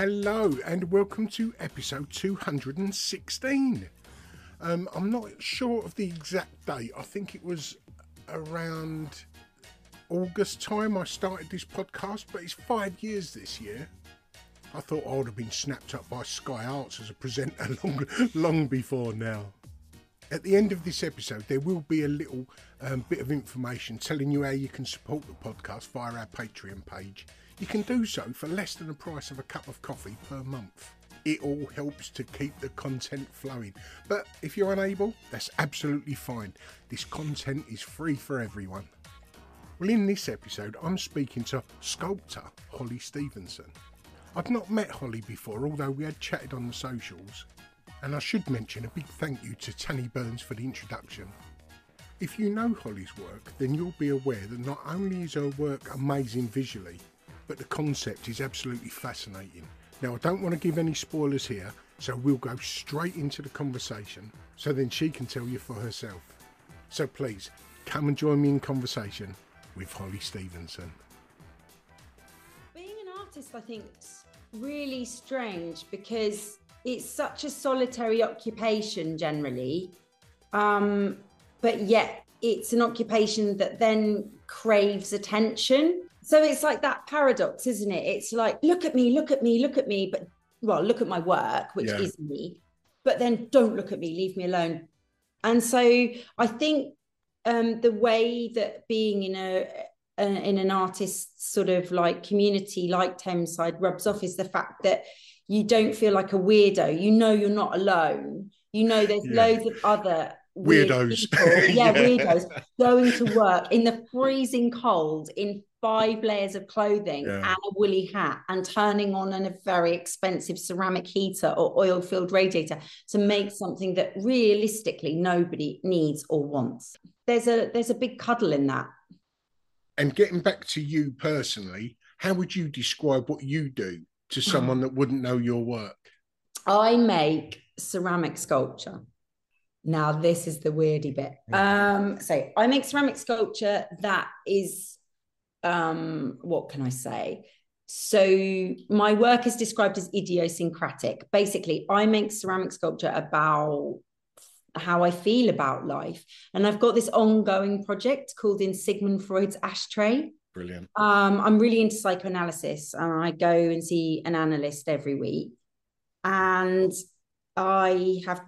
Hello, and welcome to episode 216. Um, I'm not sure of the exact date. I think it was around August time I started this podcast, but it's five years this year. I thought I would have been snapped up by Sky Arts as a presenter long, long before now. At the end of this episode, there will be a little um, bit of information telling you how you can support the podcast via our Patreon page. You can do so for less than the price of a cup of coffee per month. It all helps to keep the content flowing. But if you're unable, that's absolutely fine. This content is free for everyone. Well, in this episode, I'm speaking to sculptor Holly Stevenson. I've not met Holly before, although we had chatted on the socials. And I should mention a big thank you to Tanny Burns for the introduction. If you know Holly's work, then you'll be aware that not only is her work amazing visually, but the concept is absolutely fascinating. Now, I don't want to give any spoilers here, so we'll go straight into the conversation so then she can tell you for herself. So please, come and join me in conversation with Holly Stevenson. Being an artist, I think, is really strange because it's such a solitary occupation generally, um, but yet it's an occupation that then craves attention. So it's like that paradox, isn't it? It's like, look at me, look at me, look at me, but well, look at my work, which Yeah. is me, but then don't look at me, leave me alone. And so I think um, the way that being in a, a in an artist sort of like community like Thameside rubs off is the fact that you don't feel like a weirdo. You know you're not alone. You know there's Yeah. loads of other weird Weirdos. yeah, Yeah. weirdos going to work in the freezing cold in five layers of clothing Yeah. and a woolly hat and turning on a very expensive ceramic heater or oil filled radiator to make something that realistically nobody needs or wants. There's a there's a big cuddle in that. And getting back to you personally, how would you describe what you do to someone that wouldn't know your work? I make ceramic sculpture. Now, this is the weirdy bit. Um, so I make ceramic sculpture that is um, what can I say? So my work is described as idiosyncratic. Basically, I make ceramic sculpture about how I feel about life. And I've got this ongoing project called In Sigmund Freud's Ashtray. Brilliant. Um, I'm really into psychoanalysis, and I go and see an analyst every week. And I have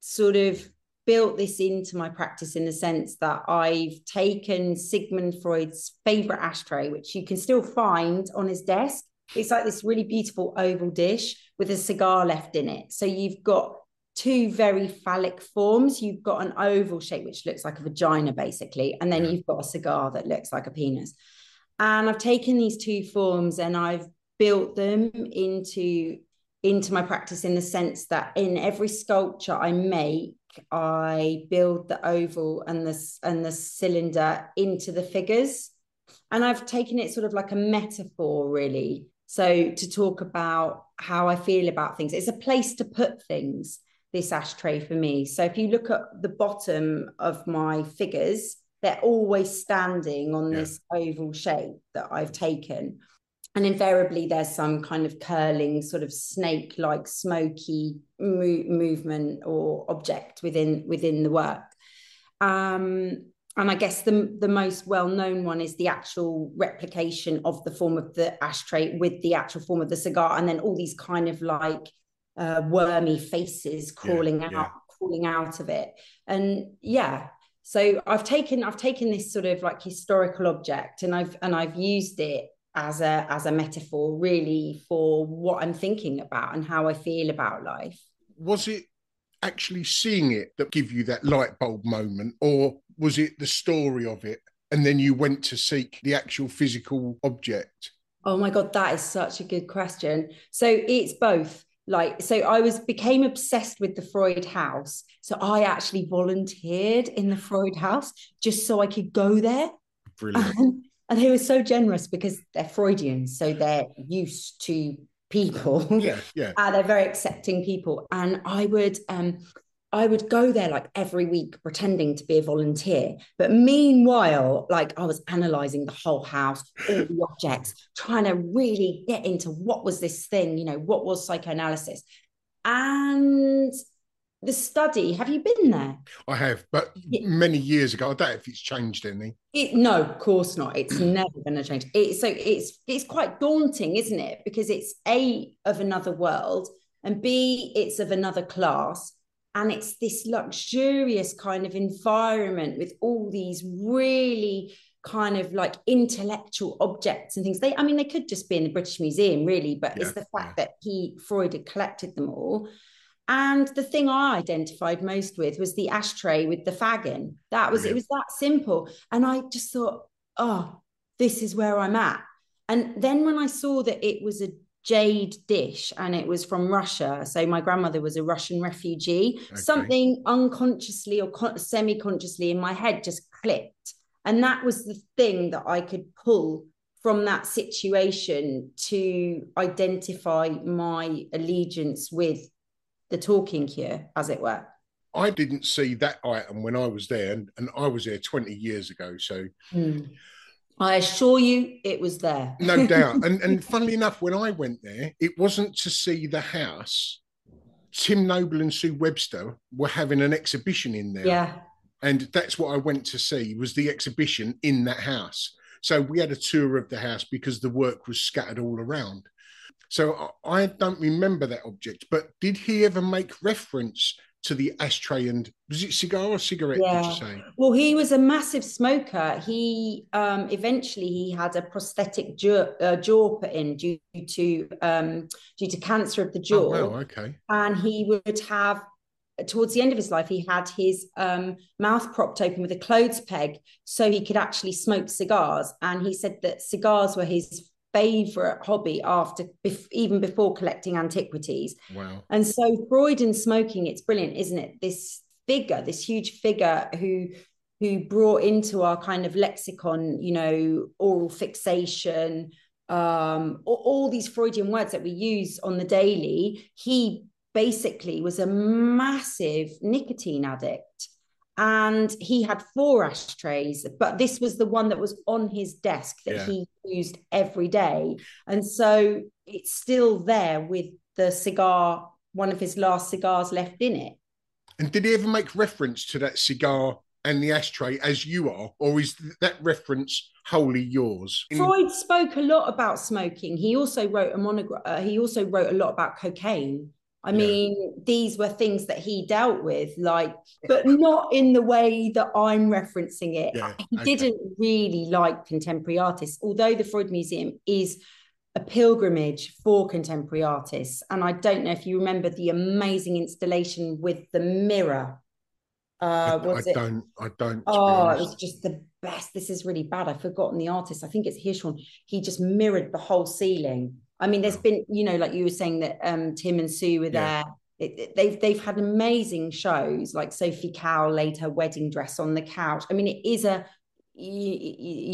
sort of built this into my practice in the sense that I've taken Sigmund Freud's favorite ashtray, which you can still find on his desk. It's like this really beautiful oval dish with a cigar left in it. So you've got two very phallic forms. You've got an oval shape, which looks like a vagina, basically, and then you've got a cigar that looks like a penis. And I've taken these two forms and I've built them into into my practice in the sense that in every sculpture I make, I build the oval and the and the cylinder into the figures, and I've taken it sort of like a metaphor, really. So to talk about how I feel about things, it's a place to put things. This ashtray for me. So if you look at the bottom of my figures, they're always standing on yeah. this oval shape that I've taken and invariably there's some kind of curling sort of snake like smoky mo- movement or object within within the work um, and i guess the the most well known one is the actual replication of the form of the ashtray with the actual form of the cigar and then all these kind of like uh, wormy faces crawling yeah, out yeah. crawling out of it and yeah so i've taken i've taken this sort of like historical object and i've and i've used it as a as a metaphor really for what i'm thinking about and how i feel about life. Was it actually seeing it that give you that light bulb moment or was it the story of it and then you went to seek the actual physical object? Oh my god that is such a good question. So it's both like so i was became obsessed with the freud house. So i actually volunteered in the freud house just so i could go there. Brilliant. and they were so generous because they're Freudians, so they're used to people. Yeah, yeah. uh, they're very accepting people, and I would um, I would go there like every week pretending to be a volunteer. But meanwhile, like I was analyzing the whole house, all the objects, trying to really get into what was this thing, you know, what was psychoanalysis. And the study. Have you been there? I have, but yeah. many years ago. I don't know if it's changed any. It, no, of course not. It's never going to change. It, so it's it's quite daunting, isn't it? Because it's a of another world, and b it's of another class, and it's this luxurious kind of environment with all these really kind of like intellectual objects and things they i mean they could just be in the british museum really but yeah, it's the fact yeah. that he freud had collected them all and the thing I identified most with was the ashtray with the fag in. That was, it was that simple. And I just thought, oh, this is where I'm at. And then when I saw that it was a jade dish and it was from Russia. So my grandmother was a Russian refugee. Okay. Something unconsciously or semi consciously in my head just clicked. And that was the thing that I could pull from that situation to identify my allegiance with the talking cure, as it were. I didn't see that item when I was there, and, and I was there 20 years ago. So mm. I assure you it was there. no doubt. And, and funnily enough, when I went there, it wasn't to see the house. Tim Noble and Sue Webster were having an exhibition in there. Yeah. And that's what I went to see was the exhibition in that house. So we had a tour of the house because the work was scattered all around. So I don't remember that object, but did he ever make reference to the ashtray and was it cigar or cigarette? Yeah. Did you say? Well, he was a massive smoker. He um, eventually he had a prosthetic jaw, uh, jaw put in due to um, due to cancer of the jaw. Oh, wow, okay. And he would have towards the end of his life, he had his um, mouth propped open with a clothes peg so he could actually smoke cigars. And he said that cigars were his favorite hobby after even before collecting antiquities. Wow. And so Freud and smoking, it's brilliant, isn't it? This figure, this huge figure who who brought into our kind of lexicon, you know, oral fixation, um, all, all these Freudian words that we use on the daily. He basically was a massive nicotine addict and he had four ashtrays but this was the one that was on his desk that yeah. he used every day and so it's still there with the cigar one of his last cigars left in it and did he ever make reference to that cigar and the ashtray as you are or is that reference wholly yours freud spoke a lot about smoking he also wrote a monograph. uh, he also wrote a lot about cocaine I mean, these were things that he dealt with, like, but not in the way that I'm referencing it. Yeah, He okay. didn't really like contemporary artists, although the Freud Museum is a pilgrimage for contemporary artists. And I don't know if you remember the amazing installation with the mirror. Uh, I, was I it? don't. I don't. Oh, it was just the best. This is really bad. I've forgotten the artist. I think it's Hirschhorn. He just mirrored the whole ceiling. I mean, there's been, you know, like you were saying that um, Tim and Sue were Yeah. there. It, it- they've they've had amazing shows. Like Sophie Calle laid her wedding dress on the couch. I mean, it is a you,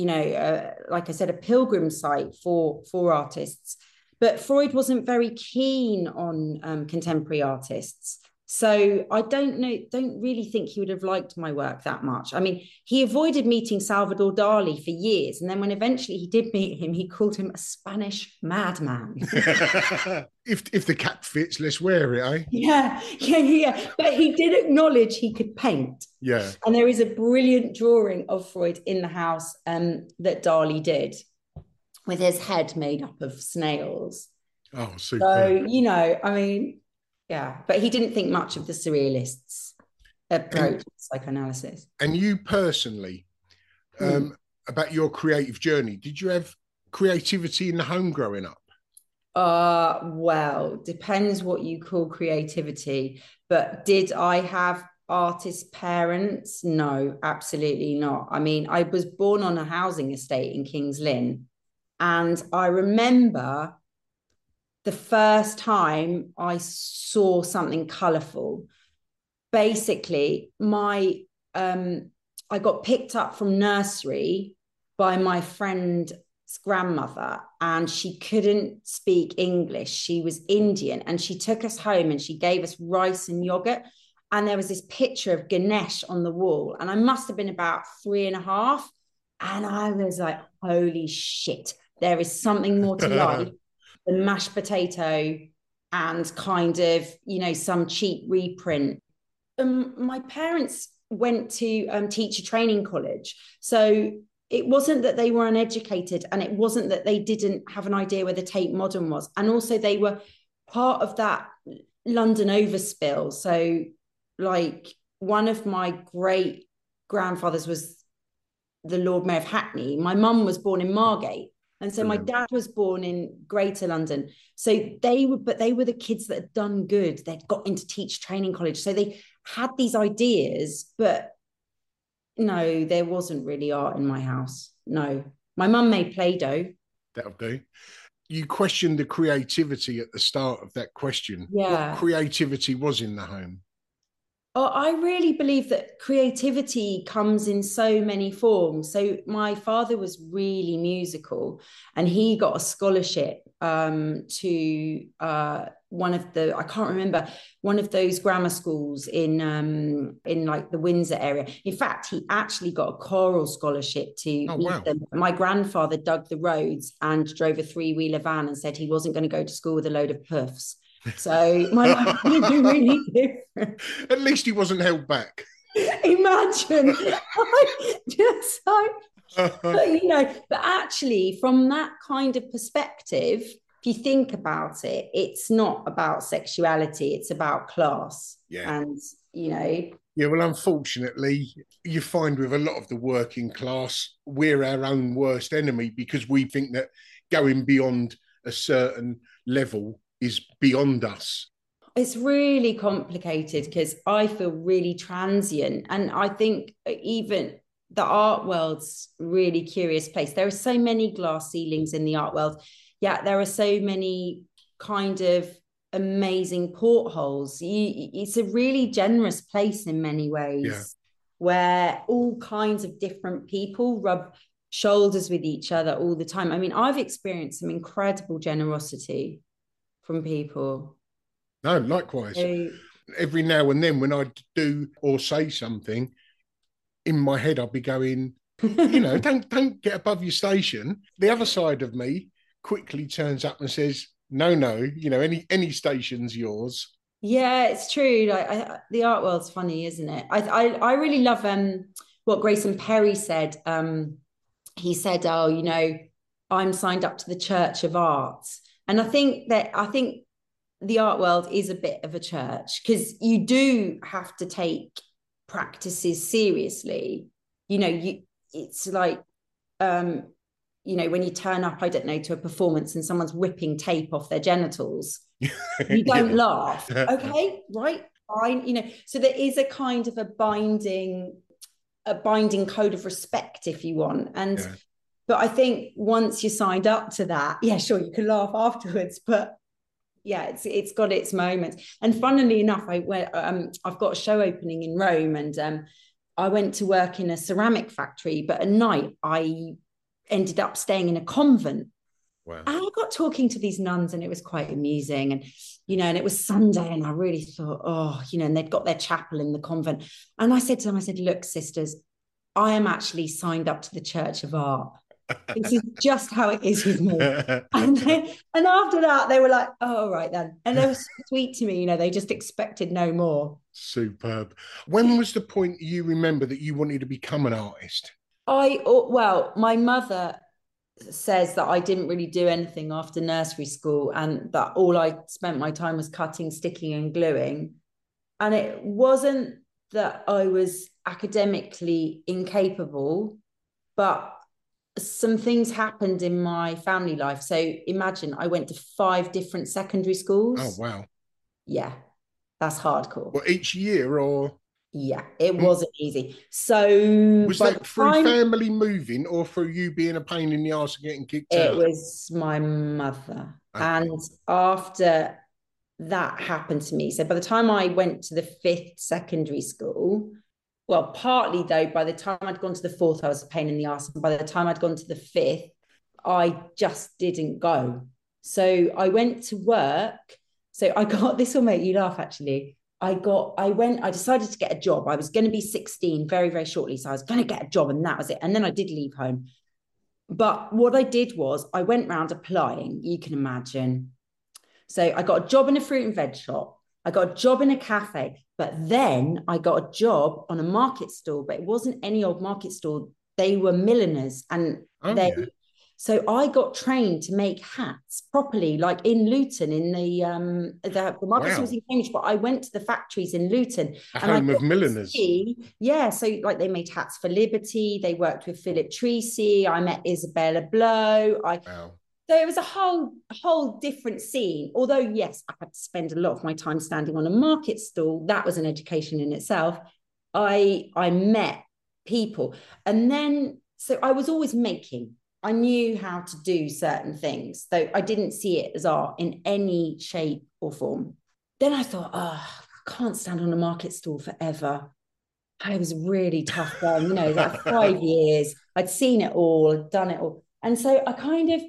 you know, uh, like I said, a pilgrim site for for artists. But Freud wasn't very keen on um, contemporary artists. So I don't know, don't really think he would have liked my work that much. I mean, he avoided meeting Salvador Dali for years. And then when eventually he did meet him, he called him a Spanish madman. if if the cap fits, let's wear it, eh? yeah, yeah, yeah. But he did acknowledge he could paint. Yeah. And there is a brilliant drawing of Freud in the house um, that Dali did with his head made up of snails. Oh, super. So, you know, I mean, yeah, but he didn't think much of the surrealists' approach to psychoanalysis. and you personally, Hmm. um, about your creative journey, did you have creativity in the home growing up? Uh, well, depends what you call creativity. But did I have artist parents? No, absolutely not. I mean, I was born on a housing estate in Kings Lynn, and I remember the first time I saw something colourful. Basically, my um, I got picked up from nursery by my friend's grandmother, and she couldn't speak English. She was Indian, and she took us home and she gave us rice and yogurt. And there was this picture of Ganesh on the wall, and I must have been about three and a half. And I was like, holy shit, there is something more to life than mashed potato and kind of, you know, some cheap reprint. Um, my parents went to um, teacher training college. So it wasn't that they were uneducated and it wasn't that they didn't have an idea where the Tate Modern was. And also they were part of that London overspill. So like one of my great grandfathers was the Lord Mayor of Hackney. My mum was born in Margate. And so my dad was born in Greater London. So they were, but they were the kids that had done good. They'd got into teach training college. So they had these ideas, but no, there wasn't really art in my house. No. My mum made Play-Doh. That'll do. You questioned the creativity at the start of that question. Yeah. What creativity was in the home? Oh, I really believe that creativity comes in so many forms. So my father was really musical, and he got a scholarship um, to uh, one of the I can't remember one of those grammar schools in um, in like the Windsor area. In fact, he actually got a choral scholarship to Oh, wow. them. My grandfather dug the roads and drove a three wheeler van and said he wasn't going to go to school with a load of puffs. So my life would been really different. At least he wasn't held back. Imagine, I just like, uh-huh. but you know, but actually, from that kind of perspective, if you think about it, it's not about sexuality; it's about class. Yeah. and you know, Yeah, well, unfortunately, you find with a lot of the working class, we're our own worst enemy because we think that going beyond a certain level is beyond us. it's really complicated because I feel really transient, and I think even the art world's really curious place. There are so many glass ceilings in the art world, yet there are so many kind of amazing portholes. You, it's a really generous place in many ways, Yeah. where all kinds of different people rub shoulders with each other all the time. I mean, I've experienced some incredible generosity from people. No, likewise. So, Every now and then, when I do or say something, in my head, I'll be going, you know, don't don't get above your station. The other side of me quickly turns up and says, no, no, you know, any any station's yours. Yeah, it's true. Like I, the art world's funny, isn't it? I, I I really love um what Grayson Perry said. Um, he said, "Oh, you know, I'm signed up to the Church of Arts," and I think that I think the art world is a bit of a church because you do have to take practices seriously. You know, you it's like um, you know, when you turn up, I don't know, to a performance and someone's whipping tape off their genitals, you don't Yeah. laugh. Okay, right, fine. You know, so there is a kind of a binding, a binding code of respect, if you want. And Yeah. But I think once you're signed up to that, yeah, sure, you can laugh afterwards, but yeah, it's it's got its moments. And funnily enough, I went um I've got a show opening in Rome and um I went to work in a ceramic factory, but at night I ended up staying in a convent. Wow. And I got talking to these nuns and it was quite amusing. And, you know, and it was Sunday and I really thought, oh, you know, and they'd got their chapel in the convent. And I said to them, I said, look, sisters, I am actually signed up to the Church of Art. This is just how it is with me. And, then, and after that, they were like, oh, all right then. And they were so sweet to me, you know, they just expected no more. Superb. When was the point you remember that you wanted to become an artist? I oh, well, my mother says that I didn't really do anything after nursery school and that all I spent my time was cutting, sticking, and gluing. And it wasn't that I was academically incapable, but some things happened in my family life. So imagine I went to five different secondary schools. Oh wow. Yeah, that's hardcore. Well, each year or Yeah, it Mm. wasn't easy. So was that through time- family moving or through you being a pain in the ass and getting kicked It out? It was my mother. Okay. And after that happened to me, so by the time I went to the fifth secondary school, well, partly though, by the time I'd gone to the fourth, I was a pain in the ass. And by the time I'd gone to the fifth, I just didn't go. So I went to work. So I got this will make you laugh actually. I got, I went, I decided to get a job. I was going to be 16 very, very shortly. So I was going to get a job and that was it. And then I did leave home. But what I did was I went round applying, you can imagine. So I got a job in a fruit and veg shop. I got a job in a cafe, but then I got a job on a market stall, but it wasn't any old market stall. They were milliners and Oh, they yeah. so I got trained to make hats properly, like in Luton, in the um the, the market Wow. was in Cambridge, but I went to the factories in Luton A and I home of got milliners. see- yeah, so like they made hats for Liberty, they worked with Philip Treacy, I met Isabella Blow. I Wow. So it was a whole whole different scene. Although, yes, I had to spend a lot of my time standing on a market stall. That was an education in itself. I I met people. And then so I was always making. I knew how to do certain things, though I didn't see it as art in any shape or form. Then I thought, oh, I can't stand on a market stall forever. I was really tough then, you know, like five years. I'd seen it all, done it all. And so I kind of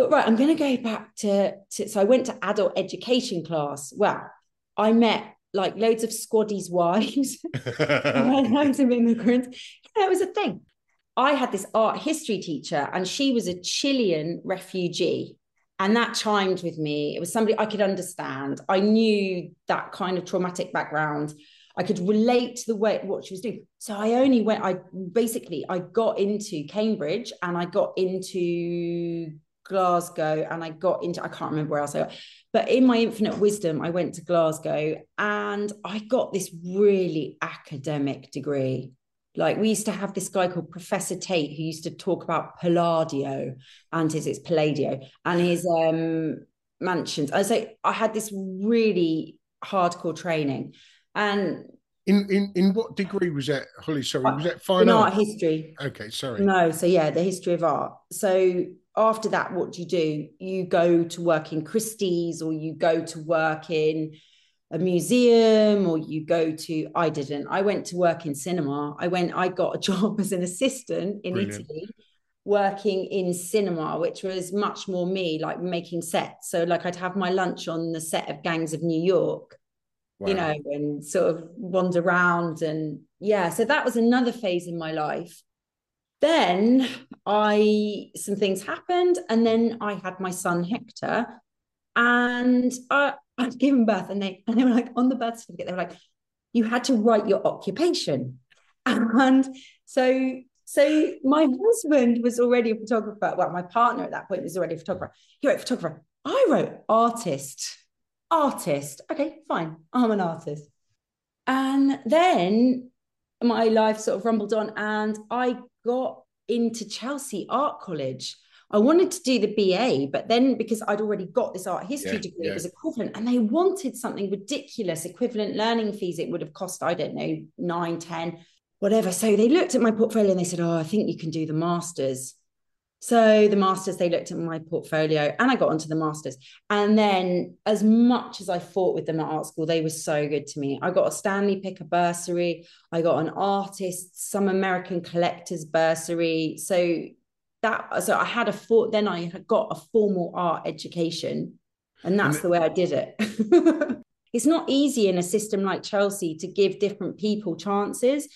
thought, right, I'm going to go back to, to, so I went to adult education class. Well, I met like loads of squaddies' wives, I met loads of immigrants. It was a thing. I had this art history teacher, and she was a Chilean refugee. And that chimed with me. It was somebody I could understand. I knew that kind of traumatic background. I could relate to the way what she was doing. So I only went, I basically I got into Cambridge and I got into Glasgow and I got into, I can't remember where else I got, but in my infinite wisdom, I went to Glasgow and I got this really academic degree. Like we used to have this guy called Professor Tate who used to talk about Palladio and his it's Palladio and his um mansions. I say I had this really hardcore training and In in in what degree was that, Holly? Sorry, was that fine in art art? history. Okay, sorry. No, so yeah, the history of art. So after that, what do you do? You go to work in Christie's or you go to work in a museum or you go to I didn't. I went to work in cinema. I went, I got a job as an assistant in Brilliant. Italy working in cinema, which was much more me, like making sets. So like I'd have my lunch on the set of Gangs of New York you know, and sort of wander around. And yeah, so that was another phase in my life. Then I, some things happened, and then I had my son Hector, and I, I'd given birth, and they, and they were like, on the birth certificate, they were like, you had to write your occupation. And so, so my husband was already a photographer. Well, my partner at that point was already a photographer. He wrote photographer. I wrote artist. artist. Okay, fine. I'm an artist. And then my life sort of rumbled on, and I got into Chelsea Art College. I wanted to do the BA, but then because I'd already got this art history Yeah, degree, yeah. it was equivalent, and they wanted something ridiculous, equivalent learning fees. It would have cost, I don't know, nine, ten, whatever. So they looked at my portfolio and they said, "Oh, I think you can do the masters." So the masters, they looked at my portfolio, and I got onto the masters. And then, as much as I fought with them at art school, they were so good to me. I got a Stanley Picker bursary. I got an artist, some American collectors bursary. So that, so I had a for, then I had got a formal art education, and that's And- the way I did it. it's not easy in a system like Chelsea to give different people chances.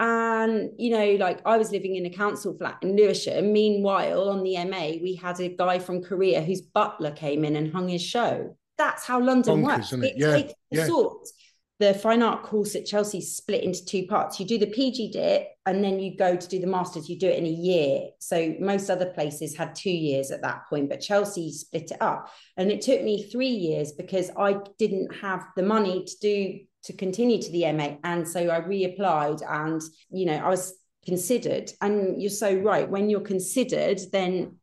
And, you know, like I was living in a council flat in Lewisham. Meanwhile, on the MA, we had a guy from Korea whose butler came in and hung his show. That's how London Bonkers, works. isn't it? It Yeah, takes yeah. sorts. The fine art course at Chelsea split into two parts. You do the PG Dip and then you go to do the masters. You do it in a year. So most other places had two years at that point, but Chelsea split it up. And it took me three years because I didn't have the money to do to continue to the MA. And so I reapplied and, you know, I was considered. And you're so right. When you're considered, then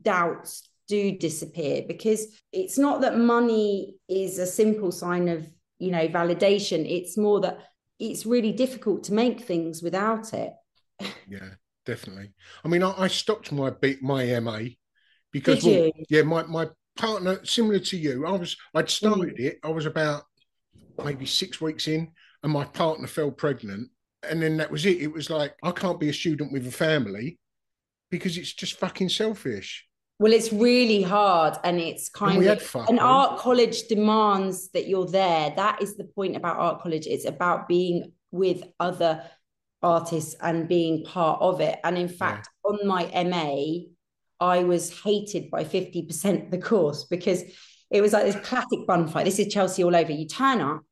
doubts do disappear because it's not that money is a simple sign of, you know, validation. It's more that it's really difficult to make things without it. Yeah, definitely. I mean, I, I stopped my my MA because well, yeah, my my partner, similar to you, I was I'd Mm. started it. I was about maybe six weeks in, and my partner fell pregnant, and then that was it. It was like I can't be a student with a family because it's just fucking selfish. Well, it's really hard, and it's kind we had of fun, an art college demands that you're there. That is the point about art college. It's about being with other artists and being part of it. And in fact, on my MA, I was hated by 50% of the course because it was like this classic bun fight. This is Chelsea all over. You turn up,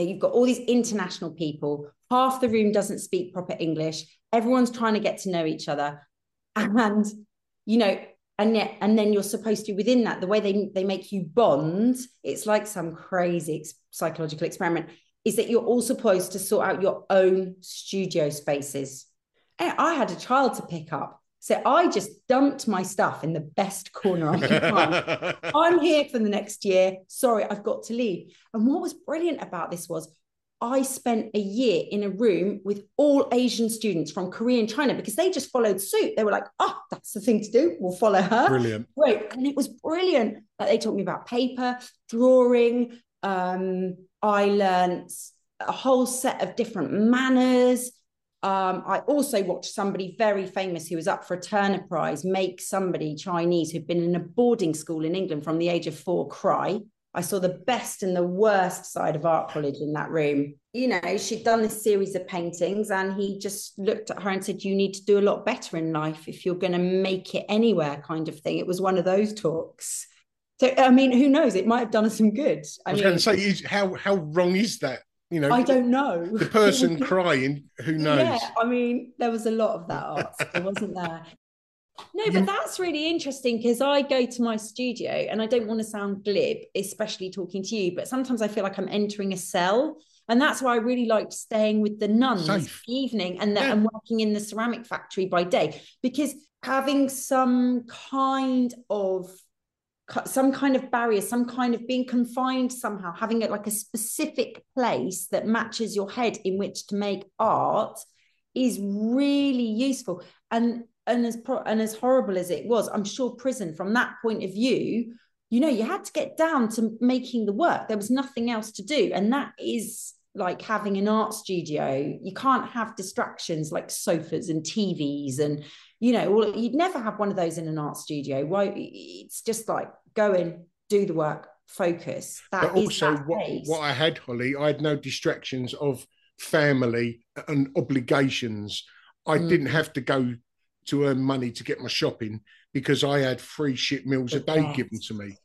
you've got all these international people. Half the room doesn't speak proper English. Everyone's trying to get to know each other. And, you know, and yet, and then you're supposed to within that, the way they they make you bond, it's like some crazy ex- psychological experiment, is that you're all supposed to sort out your own studio spaces. I had a child to pick up. So I just dumped my stuff in the best corner I could find. I'm here for the next year. Sorry, I've got to leave. And what was brilliant about this was I spent a year in a room with all Asian students from Korea and China because they just followed suit. They were like, oh, that's the thing to do. We'll follow her. Brilliant. Great. And it was brilliant. Like they taught me about paper, drawing. Um, I learned a whole set of different manners. Um, I also watched somebody very famous who was up for a Turner Prize make somebody Chinese who'd been in a boarding school in England from the age of four cry. I saw the best and the worst side of art college in that room. You know, she'd done this series of paintings, and he just looked at her and said, You need to do a lot better in life if you're going to make it anywhere, kind of thing. It was one of those talks. So, I mean, who knows? It might have done us some good. I, I was mean, going to say, how how wrong is that? You know, I don't know. the person crying. Who knows? Yeah, I mean, there was a lot of that art, there wasn't there? No, but that's really interesting because I go to my studio and I don't want to sound glib, especially talking to you, but sometimes I feel like I'm entering a cell. And that's why I really liked staying with the nuns Safe. evening and, the, Yeah. and working in the ceramic factory by day because having some kind of some kind of barrier, some kind of being confined somehow, having it like a specific place that matches your head in which to make art is really useful. And and as pro- and as horrible as it was, I'm sure prison from that point of view, you know, you had to get down to making the work. There was nothing else to do, and that is like having an art studio. You can't have distractions like sofas and TVs and you know, well, you'd never have one of those in an art studio. Why? It's just like go in, do the work, focus. That but is also that what, what I had, Holly, I had no distractions of family and obligations. I Mm. didn't have to go to earn money to get my shopping because I had free shit meals a day best. given to me.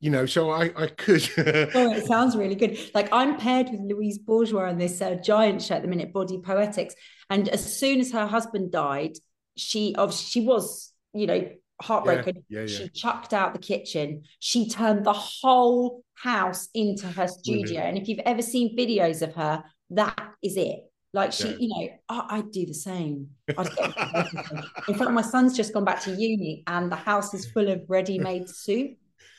You know, so I, I could. Oh, it sounds really good. Like I'm paired with Louise Bourgeois on this uh, giant show at the minute, Body Poetics. And as soon as her husband died, she of she was, you know, heartbroken. Yeah, yeah, yeah. She chucked out the kitchen. She turned the whole house into her studio. And if you've ever seen videos of her, that is it. Like she, Yeah. you know, I, I'd do the same. I'd get. In fact, my son's just gone back to uni and the house is full of ready-made soup.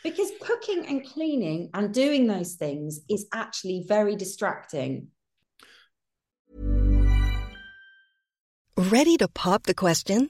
Because cooking and cleaning and doing those things is actually very distracting. Ready to pop the question?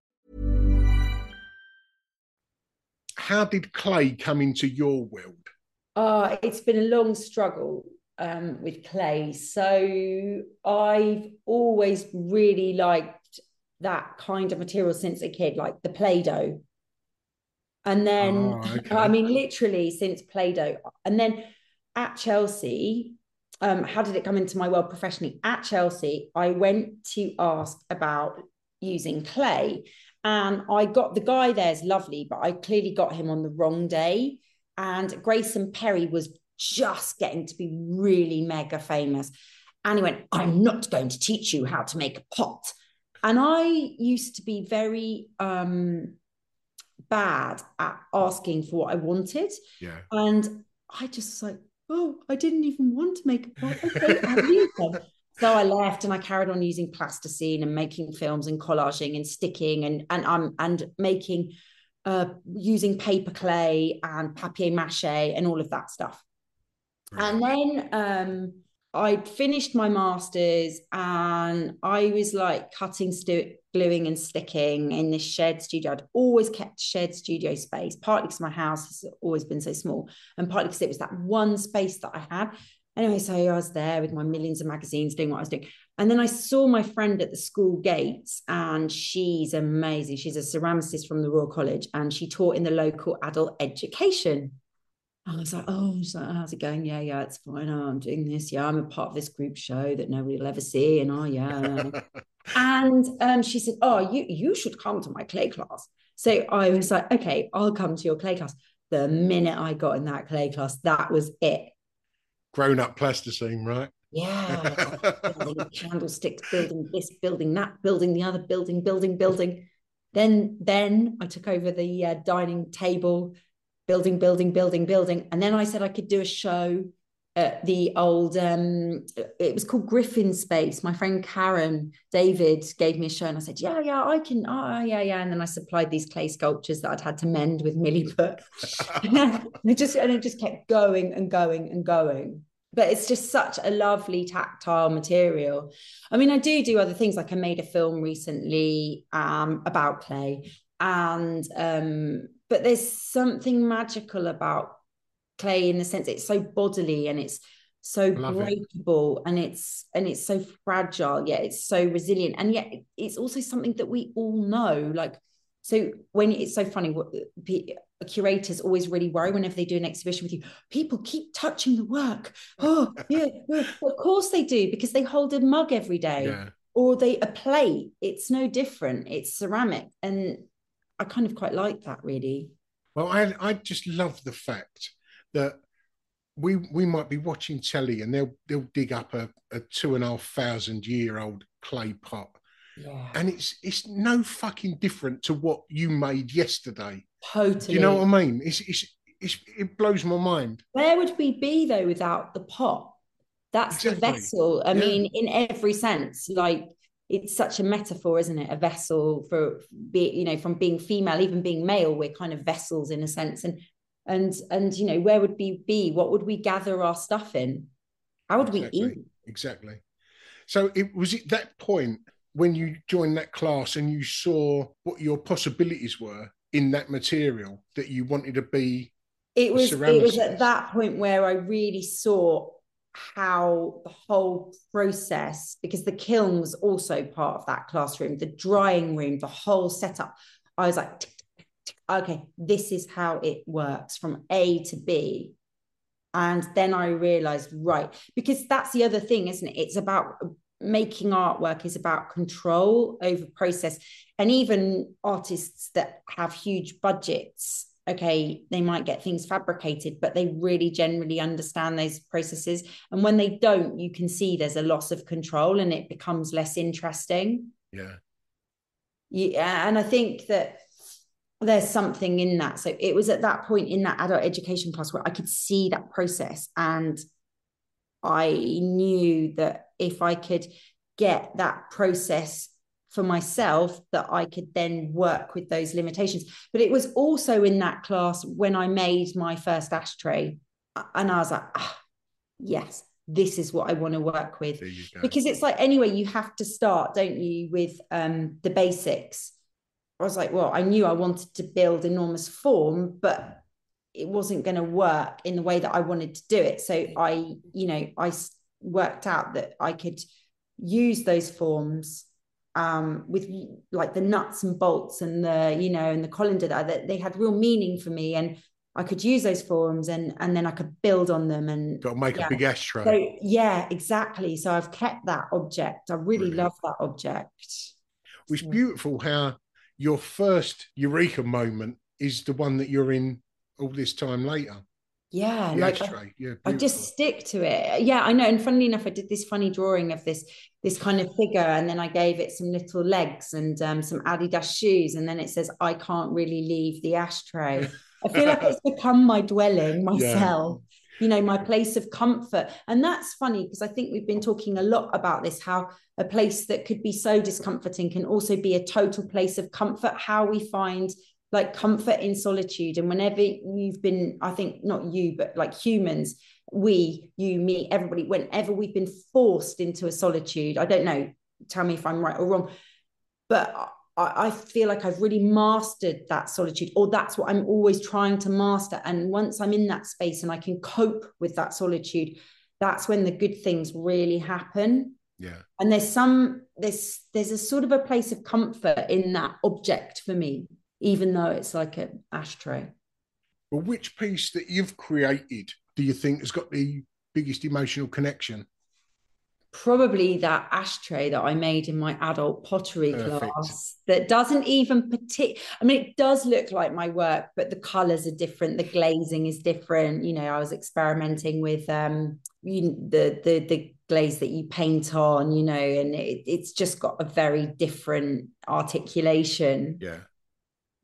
How did clay come into your world? Uh, it's been a long struggle um, with clay. So I've always really liked that kind of material since a kid, like the Play Doh. And then, Oh, okay. I mean, literally since Play Doh. And then at Chelsea, um, how did it come into my world professionally? At Chelsea, I went to ask about using clay. And I got the guy there's lovely, but I clearly got him on the wrong day. And Grayson Perry was just getting to be really mega famous. And he went, I'm not going to teach you how to make a pot. And I used to be very um, bad at asking for what I wanted. Yeah. And I just was like, oh, I didn't even want to make a pot. Okay, I'll use them. So I left and I carried on using plasticine and making films and collaging and sticking and and um and making uh using paper clay and papier mache and all of that stuff. And then um I'd finished my masters and I was like cutting, stu- gluing, and sticking in this shared studio. I'd always kept shared studio space, partly because my house has always been so small, and partly because it was that one space that I had. Anyway, so I was there with my millions of magazines doing what I was doing. And then I saw my friend at the school gates, and she's amazing. She's a ceramicist from the Royal College, and she taught in the local adult education. I was like, oh, like, how's it going? Yeah, yeah, it's fine. Oh, I'm doing this. Yeah, I'm a part of this group show that nobody will ever see. And oh, yeah. and um, she said, oh, you you should come to my clay class. So I was like, okay, I'll come to your clay class. The minute I got in that clay class, that was it. Grown up plasticine, right? Yeah, building candlesticks, building this, building that, building the other, building, building, building. Then, then I took over the uh, dining table, building, building, building, building, and then I said I could do a show at the old. Um, it was called Griffin Space. My friend Karen David gave me a show, and I said, "Yeah, yeah, I can. Oh, yeah, yeah." And then I supplied these clay sculptures that I'd had to mend with milliput. and it just and it just kept going and going and going but it's just such a lovely tactile material. I mean, I do do other things. Like I made a film recently um, about clay, and um, but there's something magical about clay in the sense it's so bodily and it's so Love it. breakable and it's and it's so fragile yet it's so resilient and yet it's also something that we all know like so when it's so funny what curators always really worry whenever they do an exhibition with you people keep touching the work oh yeah, yeah. of course they do because they hold a mug every day Yeah. or they a plate it's no different it's ceramic and i kind of quite like that really Well, I I just love the fact that we we might be watching telly and they'll they'll dig up a, a two and a half thousand year old clay pot. yeah And it's it's no fucking different to what you made yesterday. totally Do you know what I mean? It's it's, it's it blows my mind. where would we be though without the pot that's the vessel i Yeah. mean in every sense like it's such a metaphor, isn't it? A vessel for be, you know, from being female, even being male, we're kind of vessels in a sense. And and and you know, where would we be? What would we gather our stuff in? How would exactly. we eat? Exactly. So it was it that point when you joined that class and you saw what your possibilities were in that material that you wanted to be it was it was at that point where i really saw how the whole process because the kiln was also part of that classroom the drying room the whole setup i was like okay this is how it works from a to b. And then i realized right because that's the other thing isn't it? It's about making artwork is about control over process. And even artists that have huge budgets okay they might get things fabricated but they really generally understand those processes. And when they don't you can see there's a loss of control and it becomes less interesting. Yeah. Yeah and i think that there's something in that so it was at that point in that adult education class where i could see that process and i knew that if i could get that process for myself that I could then work with those limitations. But it was also in that class when I made my first ashtray. And I was like, ah, yes, this is what I want to work with. Because it's like, anyway, you have to start, don't you, with um, the basics. I was like, well, I knew I wanted to build enormous form, but it wasn't going to work in the way that I wanted to do it. So I, you know, I worked out that I could use those forms um, with like the nuts and bolts and the you know and the colander that they had real meaning for me and I could use those forms and and then I could build on them and got to make yeah. a big ashtray. So yeah, exactly. So I've kept that object. I really Brilliant. love that object. It's beautiful how your first eureka moment is the one that you're in all this time later. Yeah the like I, yeah, I, just stick to it. Yeah i know and funnily enough i did this funny drawing of this this kind of figure and then i gave it some little legs and um, some adidas shoes and then it says i can't really leave the ashtray. I feel like it's become my dwelling myself. You know my place of comfort and that's funny because i think we've been talking a lot about this how a place that could be so discomforting can also be a total place of comfort how we find like comfort in solitude. And whenever you've been, I think not you, but like humans, we, you, me, everybody, whenever we've been forced into a solitude, I don't know, tell me if I'm right or wrong, but I, I feel like I've really mastered that solitude, or that's what I'm always trying to master. And once I'm in that space and I can cope with that solitude, that's when the good things really happen. Yeah. And there's some there's there's a sort of a place of comfort in that object for me even though it's like an ashtray. Well, which piece that you've created do you think has got the biggest emotional connection? Probably that ashtray that I made in my adult pottery Perfect. class that doesn't even partic- I mean, it does look like my work, but the colors are different. The glazing is different. You know, I was experimenting with um, you, the the the glaze that you paint on. You know, and it, it's just got a very different articulation. Yeah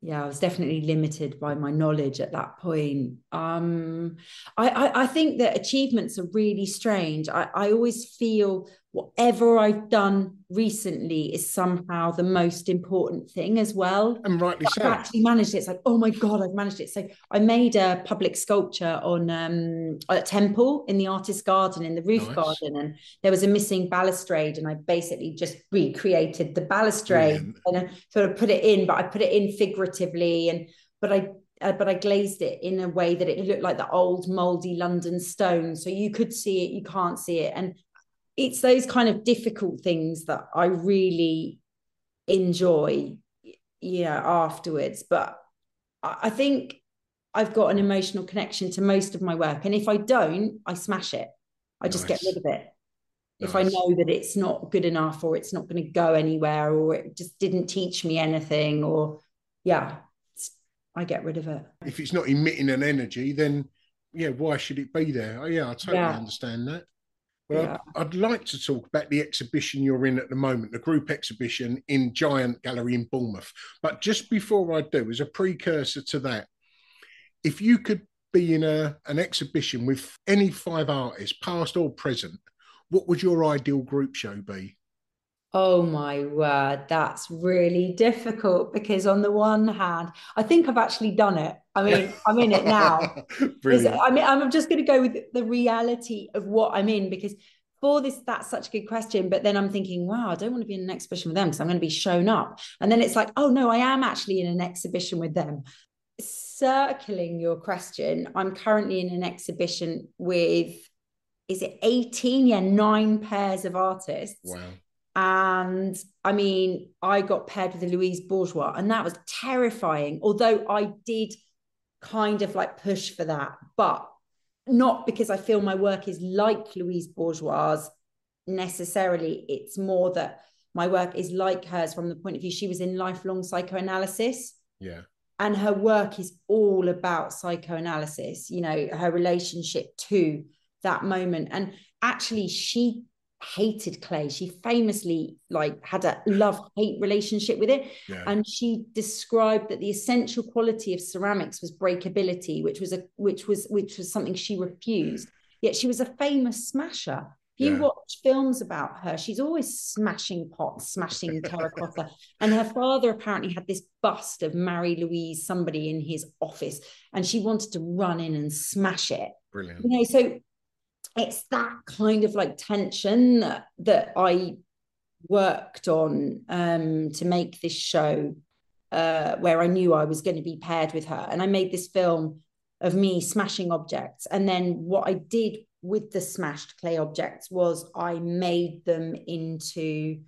yeah, I was definitely limited by my knowledge at that point. Um, I, I, I think that achievements are really strange. I, I always feel whatever I've done recently is somehow the most important thing as well. And rightly so. I've actually managed it. It's like, oh my God, I've managed it. So I made a public sculpture on um, a temple in the artist garden, in the roof nice. garden. And there was a missing balustrade. And I basically just recreated the balustrade Brilliant. and I sort of put it in, but I put it in figuratively. And, but I, uh, but I glazed it in a way that it looked like the old moldy London stone. So you could see it, you can't see it. And it's those kind of difficult things that I really enjoy, yeah, afterwards. But I think I've got an emotional connection to most of my work. And if I don't, I smash it. I just nice. get rid of it. Nice. If I know that it's not good enough or it's not going to go anywhere or it just didn't teach me anything or yeah, I get rid of it. If it's not emitting an energy, then yeah, why should it be there? Oh, yeah, I totally yeah. understand that. Well, yeah. I'd, like to talk about the exhibition you're in at the moment, the group exhibition in Giant Gallery in Bournemouth. But just before I do, as a precursor to that, if you could be in a, an exhibition with any five artists, past or present, what would your ideal group show be? Oh my word, that's really difficult because on the one hand, I think I've actually done it. I mean, I'm in it now. I mean, I'm just going to go with the reality of what I'm in because for this, that's such a good question. But then I'm thinking, wow, I don't want to be in an exhibition with them because I'm going to be shown up. And then it's like, oh no, I am actually in an exhibition with them. Circling your question, I'm currently in an exhibition with, is it 18? Yeah, nine pairs of artists. Wow and I mean, I got paired with a Louise Bourgeois, and that was terrifying. Although I did kind of like push for that, but not because I feel my work is like Louise Bourgeois necessarily. It's more that my work is like hers from the point of view she was in lifelong psychoanalysis. Yeah. And her work is all about psychoanalysis, you know, her relationship to that moment. And actually, she hated clay. She famously like had a love hate relationship with it yeah. and she described that the essential quality of ceramics was breakability which was a which was which was something she refused. Yet she was a famous smasher. If you yeah. watch films about her she's always smashing pots smashing terracotta. And her father apparently had this bust of Marie Louise somebody in his office and she wanted to run in and smash it. Brilliant. You know so it's that kind of like tension that, that I worked on um, to make this show uh, where I knew I was going to be paired with her. And I made this film of me smashing objects. And then what I did with the smashed clay objects was I made them into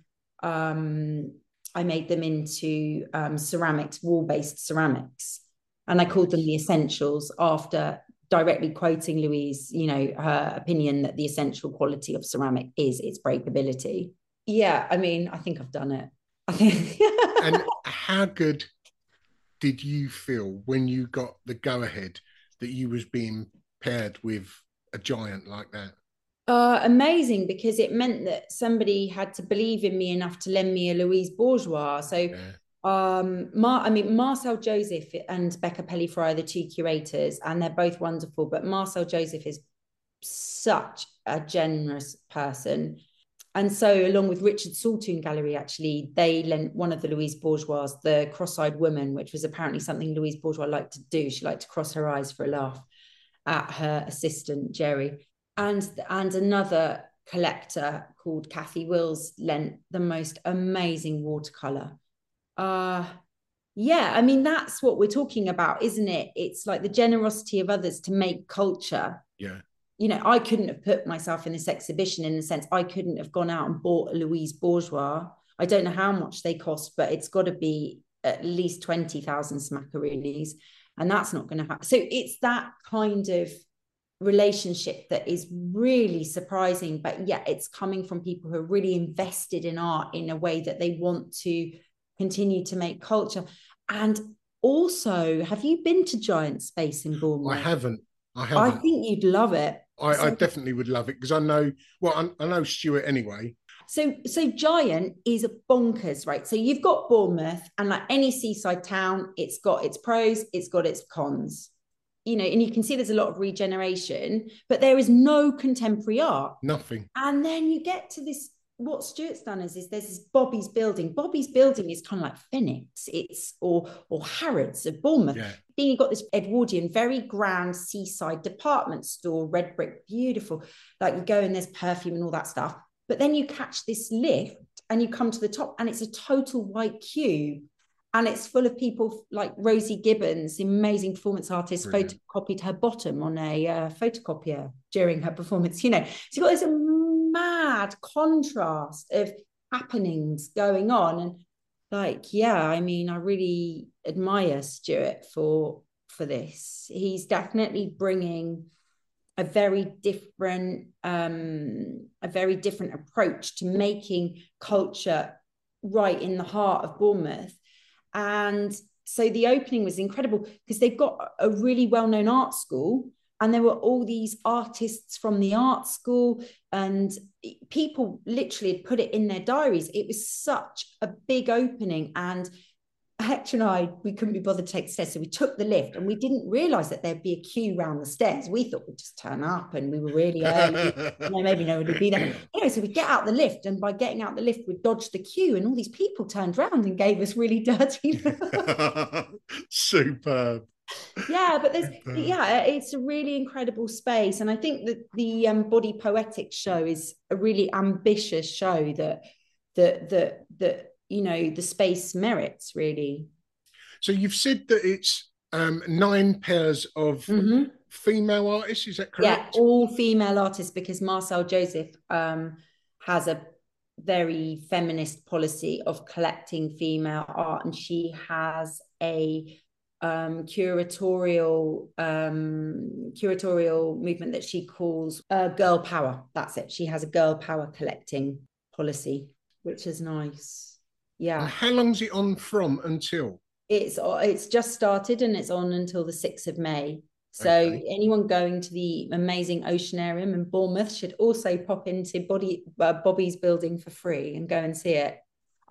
um, I made them into um, ceramics, wall-based ceramics. And I called them the essentials after directly quoting Louise, you know, her opinion that the essential quality of ceramic is its breakability. Yeah, I mean, I think I've done it. I think. and how good did you feel when you got the go ahead that you was being paired with a giant like that? Uh, amazing because it meant that somebody had to believe in me enough to lend me a Louise Bourgeois. So yeah um Mar- i mean marcelle joseph and becca pelly-fry are the two curators and they're both wonderful but marcelle joseph is such a generous person. And so along with richard saltoun gallery actually they lent one of the louise bourgeois the cross-eyed woman which was apparently something louise bourgeois liked to do. She liked to cross her eyes for a laugh at her assistant jerry. And and another collector called kathy wills lent the most amazing watercolor uh yeah i mean that's what we're talking about isn't it? It's like the generosity of others to make culture. Yeah. You know i couldn't have put myself in this exhibition in the sense i couldn't have gone out and bought a louise bourgeois. I don't know how much they cost but it's got to be at least 20,000 smackaroonies and that's not going to happen so it's that kind of relationship that is really surprising but yeah it's coming from people who are really invested in art in a way that they want to continue to make culture. And also, have you been to Giant Space in Bournemouth? I haven't. I haven't. I think you'd love it. I, so, I definitely would love it because I know. Well, I, I know Stuart anyway. So, so Giant is a bonkers, right? So you've got Bournemouth, and like any seaside town, it's got its pros, it's got its cons. You know, and you can see there's a lot of regeneration, but there is no contemporary art. Nothing. And then you get to this what Stuart's done is, is there's this Bobby's building. Bobby's building is kind of like Phoenix, it's or or Harrods of Bournemouth. Yeah. Then you've got this Edwardian, very grand seaside department store, red brick, beautiful. Like you go and there's perfume and all that stuff. But then you catch this lift and you come to the top, and it's a total white cube. And it's full of people like Rosie Gibbens, amazing performance artist, Brilliant. photocopied her bottom on a uh, photocopier during her performance. You know, so you've got this mad contrast of happenings going on. And like yeah i mean i really admire stuart for for this. He's definitely bringing a very different um a very different approach to making culture right in the heart of bournemouth. And so the opening was incredible because they've got a really well-known art school and there were all these artists from the art school and people literally had put it in their diaries it was such a big opening and Hector and I, we couldn't be bothered to take the stairs. So we took the lift and we didn't realize that there'd be a queue round the stairs. We thought we'd just turn up and we were really early. you know, maybe no one would be there. Know, so we get out the lift and by getting out the lift, we dodged the queue and all these people turned around and gave us really dirty Superb. Yeah but there's yeah it's a really incredible space and i think that the um, body poetic show is a really ambitious show that that that that you know the space merits really So you've said that it's um, nine pairs of female artists. Is that Mm-hmm. yeah correct? all female artists because marcelle joseph um has a very feminist policy of collecting female art and she has a um curatorial um curatorial movement that she calls uh, girl power that's it she has a girl power collecting policy which is nice yeah And how long's it on from until? it's it's just started and it's on until the 6th of May. So Okay. anyone going to the amazing Oceanarium in Bournemouth should also pop into Body uh, Bobby's building for free and go and see it.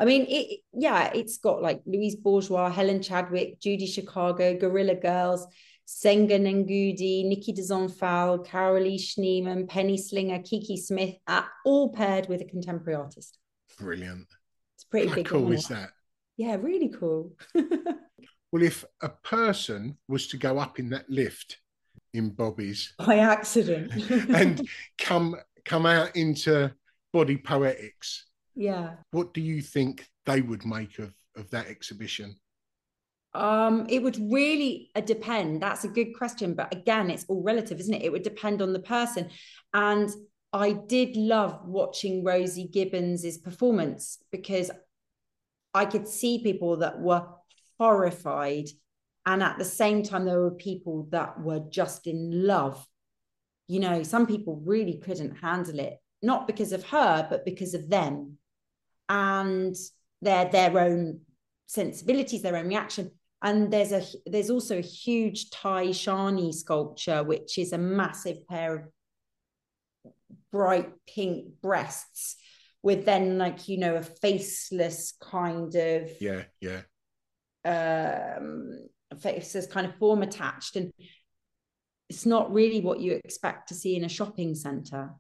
I mean, it yeah, it's got like Louise Bourgeois, Helen Chadwick, Judy Chicago, Guerrilla Girls, Senga Nengudi, Nikki DeZonfal, Carolee Schneemann, Penny Slinger, Kiki Smith, uh, all paired with a contemporary artist. Brilliant. It's pretty How big. cool is that? Yeah, really cool. Well, if a person was to go up in that lift in Bobby's By accident. and come come out into body poetics, yeah. what do you think they would make of of that exhibition? Um, it would really uh, depend. That's a good question, but again, it's all relative, isn't it? It would depend on the person. And I did love watching Rosie Gibbens's performance because I could see people that were horrified, and at the same time, there were people that were just in love. You know, some people really couldn't handle it, not because of her, but because of them and their their own sensibilities, their own reaction. And there's a there's also a huge Tai Shani sculpture, which is a massive pair of bright pink breasts with then like you know a faceless kind of Yeah, yeah. um faceless kind of form attached and it's not really what you expect to see in a shopping center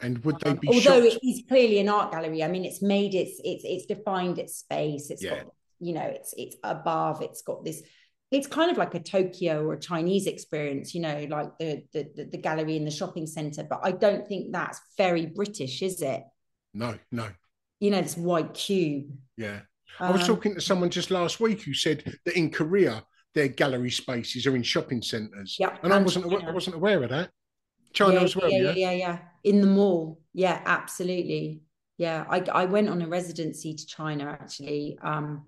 And would they be although shocked? it is clearly an art gallery i mean it's made its it's it's defined its space It's Yeah. got you know it's it's above it's got this it's kind of like a tokyo or a chinese experience you know like the the the, the gallery in the shopping center but i don't think that's very british is it No, no. you know this white cube Yeah. I was Um, talking to someone just last week who said that in Korea their gallery spaces are in shopping centres. Yep, And I wasn't awa- I wasn't aware of that. China yeah, as well, yeah, yeah. yeah, yeah, yeah. In the mall. Yeah, absolutely. Yeah. I I went on a residency to China actually. Um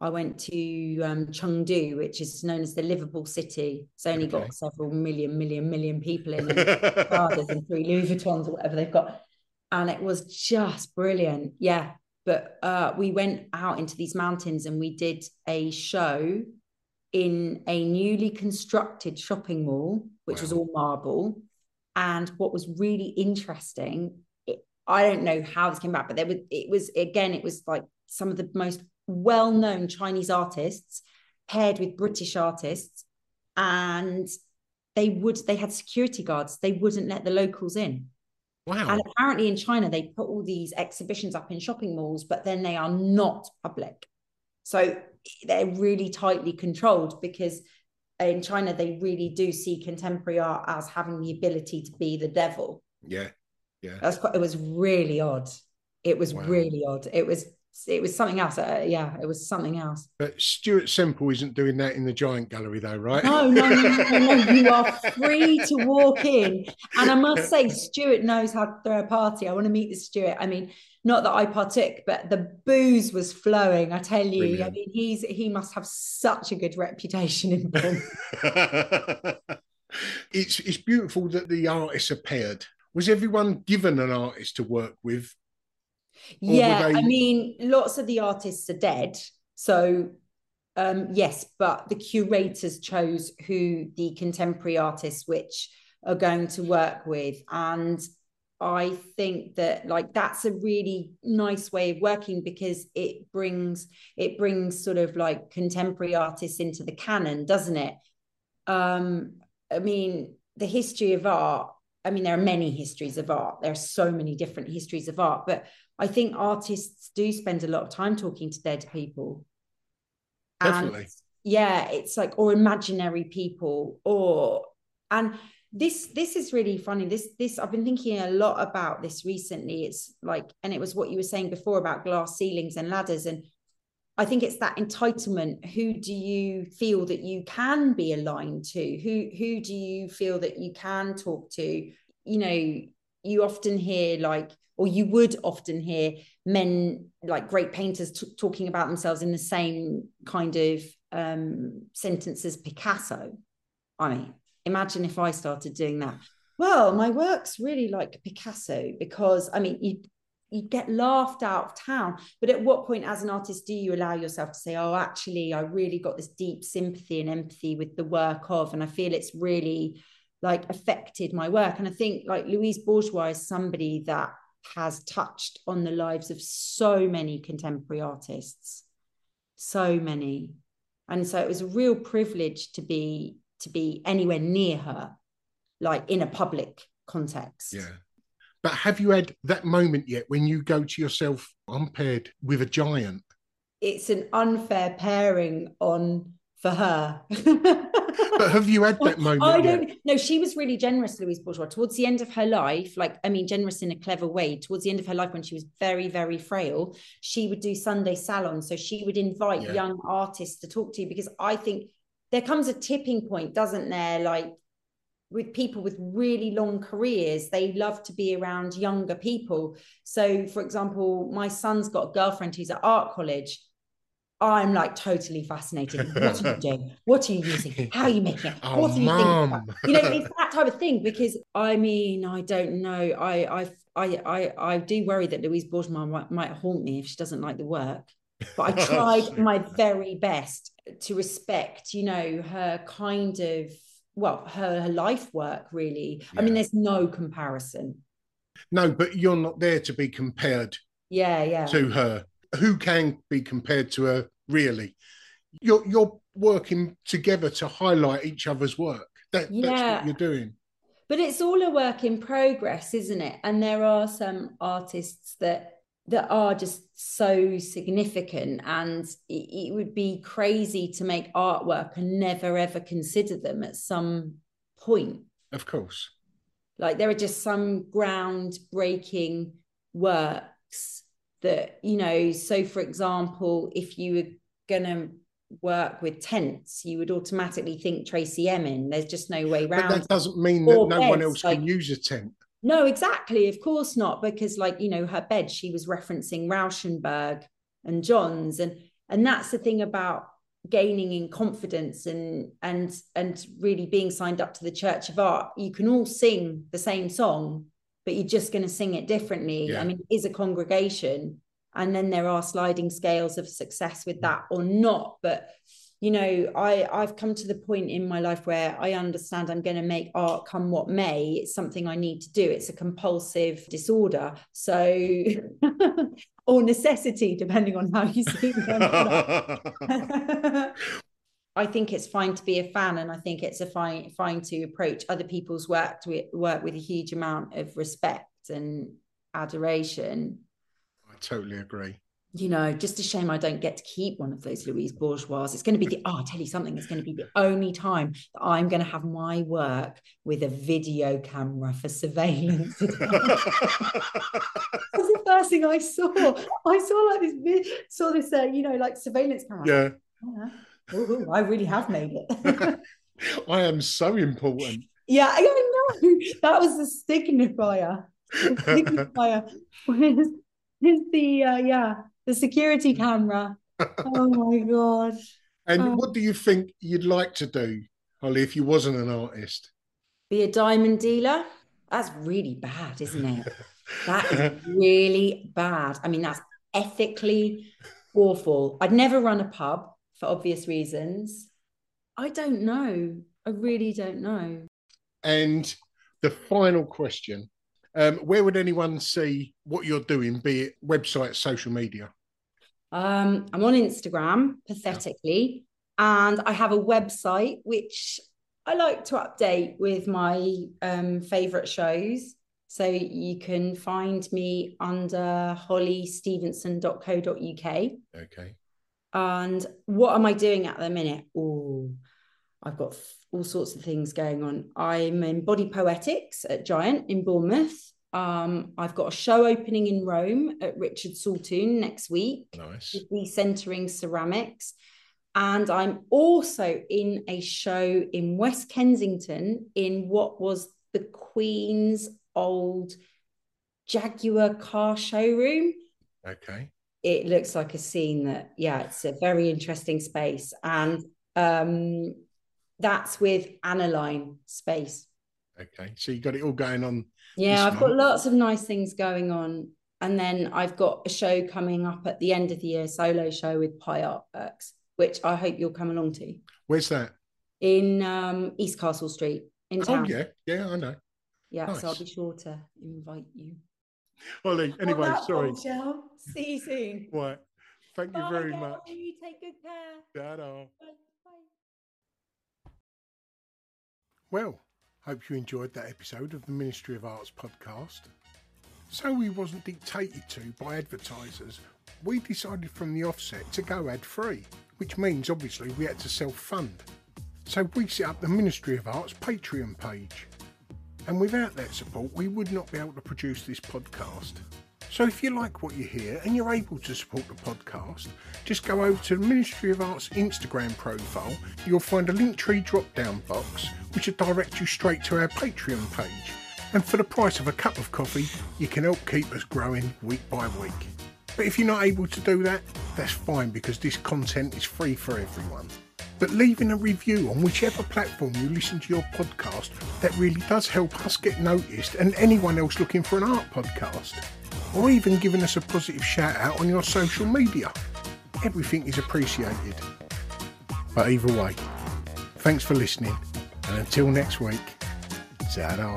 I went to um, Chengdu, which is known as the livable city. It's only Okay. got several million, million, million people in it, and three Louis Vuittons or whatever they've got. And it was just brilliant. Yeah. But uh, we went out into these mountains and we did a show in a newly constructed shopping mall, which was all marble. And what was really interesting, it, I don't know how this came about, but there was it was again, it was like some of the most well-known Chinese artists paired with British artists, and they would they had security guards. They wouldn't let the locals in. Wow. And apparently in China, they put all these exhibitions up in shopping malls, but then they are not public. So they're really tightly controlled because in China, they really do see contemporary art as having the ability to be the devil. Yeah. Yeah. That's quite, it was really odd. It was Wow. really odd. It was it was something else. Uh, yeah, it was something else. But Stuart Semple isn't doing that in the Giant Gallery, though, right? No, no, no, no, no. You are free to walk in. And I must say, Stuart knows how to throw a party. I want to meet this Stuart. I mean, not that I partook, but the booze was flowing. I tell you, I mean, he's he must have such a good reputation in Bournemouth. it's it's beautiful that the artists are paired. Was everyone given an artist to work with? Yeah, they- I mean, lots of the artists are dead. So um yes, but the curators chose who the contemporary artists which are going to work with. And I think that like that's a really nice way of working because it brings it brings sort of like contemporary artists into the canon, doesn't it? Um, I mean, the history of art. I mean, there are many histories of art. There are so many different histories of art, but I think artists do spend a lot of time talking to dead people. Definitely. And yeah, it's like or imaginary people or and this this is really funny. This this i've been thinking a lot about this recently. It's like and it was what you were saying before about glass ceilings and ladders. And i think it's that entitlement. Who do you feel that you can be aligned to? Who who do you feel that you can talk to? You know you often hear like or you would often hear men like great painters t- talking about themselves in the same kind of um, sentence as picasso i mean imagine if I started doing that. Well, my work's really like Picasso because I mean, you you get laughed out of town. But at what point, as an artist, do you allow yourself to say, "Oh, actually, I really got this deep sympathy and empathy with the work of, and I feel it's really like affected my work." And I think like Louise Bourgeois is somebody that has touched on the lives of so many contemporary artists, so many. And so it was a real privilege to be to be anywhere near her, like in a public context. Yeah. But have you had that moment yet when you go to yourself, I'm paired with a giant? It's an unfair pairing on for her. but have you had that moment? I don't yet? no, she was really generous, Louise Bourgeois. Towards the end of her life, like I mean, generous in a clever way. Towards the end of her life, when she was very, very frail, she would do Sunday salons. So she would invite Yeah. young artists to talk to you because I think there comes a tipping point, doesn't there? Like with people with really long careers, they love to be around younger people. So, for example, my son's got a girlfriend who's at art college. I'm like totally fascinated. What are you doing? What are you using? How are you making it? Oh, what are you mum. thinking? You know, it's that type of thing. Because I mean, I don't know. I I I I, I do worry that Louise Bourgeois might, might haunt me if she doesn't like the work. But I oh, tried my very best to respect, you know, her kind of well, her, her life work really. I mean, there's no comparison. No, but you're not there to be compared Yeah, yeah. to her. Who can be compared to her, really? You're you're working together to highlight each other's work. That, That's what you're doing. but it's all a work in progress isn't it and there are some artists that that are just so significant and it, it would be crazy to make artwork and never ever consider them at some point Of course. like there are just some groundbreaking works that you know so for example if you were going to work with tents you would automatically think tracey emin there's just no way But around that doesn't mean that Or no one beds, else can use a tent. No, exactly. Of course not, because like you know, her bed, she was referencing Rauschenberg and Johns, and and that's the thing about gaining in confidence and and and really being signed up to the Church of Art. You can all sing the same song, but you're just going to sing it differently. Yeah. I mean, it is a congregation, and then there are sliding scales of success with mm. that or not. But you know, I I've come to the point in my life where I understand I'm going to make art come what may. It's something I need to do. It's a compulsive disorder, so or necessity, depending on how you see it. I think it's fine to be a fan, and I think it's a fine fine to approach other people's work to work with a huge amount of respect and adoration. I totally agree. You know, just a shame I don't get to keep one of those Louise Bourgeois. It's going to be the oh, I'll tell you something. It's going to be the only time that I'm going to have my work with a video camera for surveillance. That's the first thing I saw. I saw like this, saw this, uh, you know, like surveillance camera. yeah. Yeah. Ooh, I really have made it. I am so important. yeah, I know. That was the signifier. The signifier was is the uh, yeah the security camera. Oh my god. And Oh. what do you think you'd like to do, Holly, if you wasn't an artist? Be a diamond dealer? That's really bad, isn't it? That is really bad. I mean, that's ethically awful. I'd never run a pub for obvious reasons. I don't know. I really don't know. And the final question Um, where would anyone see what you're doing, be it website, social media? Um, I'm on Instagram, pathetically, and I have a website which I like to update with my um, favorite shows. So you can find me under hollystevenson.co.uk. Okay. And what am I doing at the minute? Oh, I've got all sorts of things going on. I'm in Body Poetics at Giant in Bournemouth. Um, I've got a show opening in Rome at Richard Saltoun next week. Nice. Recentering ceramics. And I'm also in a show in West Kensington in what was the Queen's old Jaguar car showroom. Okay. It looks like a scene that, yeah, it's a very interesting space. And um, that's with Analine Space. Okay. So you got it all going on. Yeah, I've got lots of nice things going on. And then I've got a show coming up at the end of the year, solo show with Pi Artworks, which I hope you'll come along to Where's that? in um, East Castle Street in Oh, town. yeah. Yeah, I know. Yeah, so I'll be sure to invite you. Ollie, anyway, On that sorry. bombshell, See you soon. Right. Thank you very girl. much. You take good care. Ta-da. Bye. Bye. Well, hope you enjoyed that episode of the Ministry of Arts podcast. So we wasn't dictated to by advertisers. We decided from the offset to go ad free, which means obviously we had to self fund. So we set up the Ministry of Arts Patreon page. And without that support, we would not be able to produce this podcast. So if you like what you hear and you're able to support the podcast, just go over to the Ministry of Arts Instagram profile. You'll find a Linktree drop down box which will direct you straight to our Patreon page. And for the price of a cup of coffee, you can help keep us growing week by week. But if you're not able to do that, that's fine because this content is free for everyone. But leaving a review on whichever platform you listen to your podcast, that really does help us get noticed and anyone else looking for an art podcast. Or even giving us a positive shout out on your social media. Everything is appreciated. But either way, thanks for listening, and until next week, ta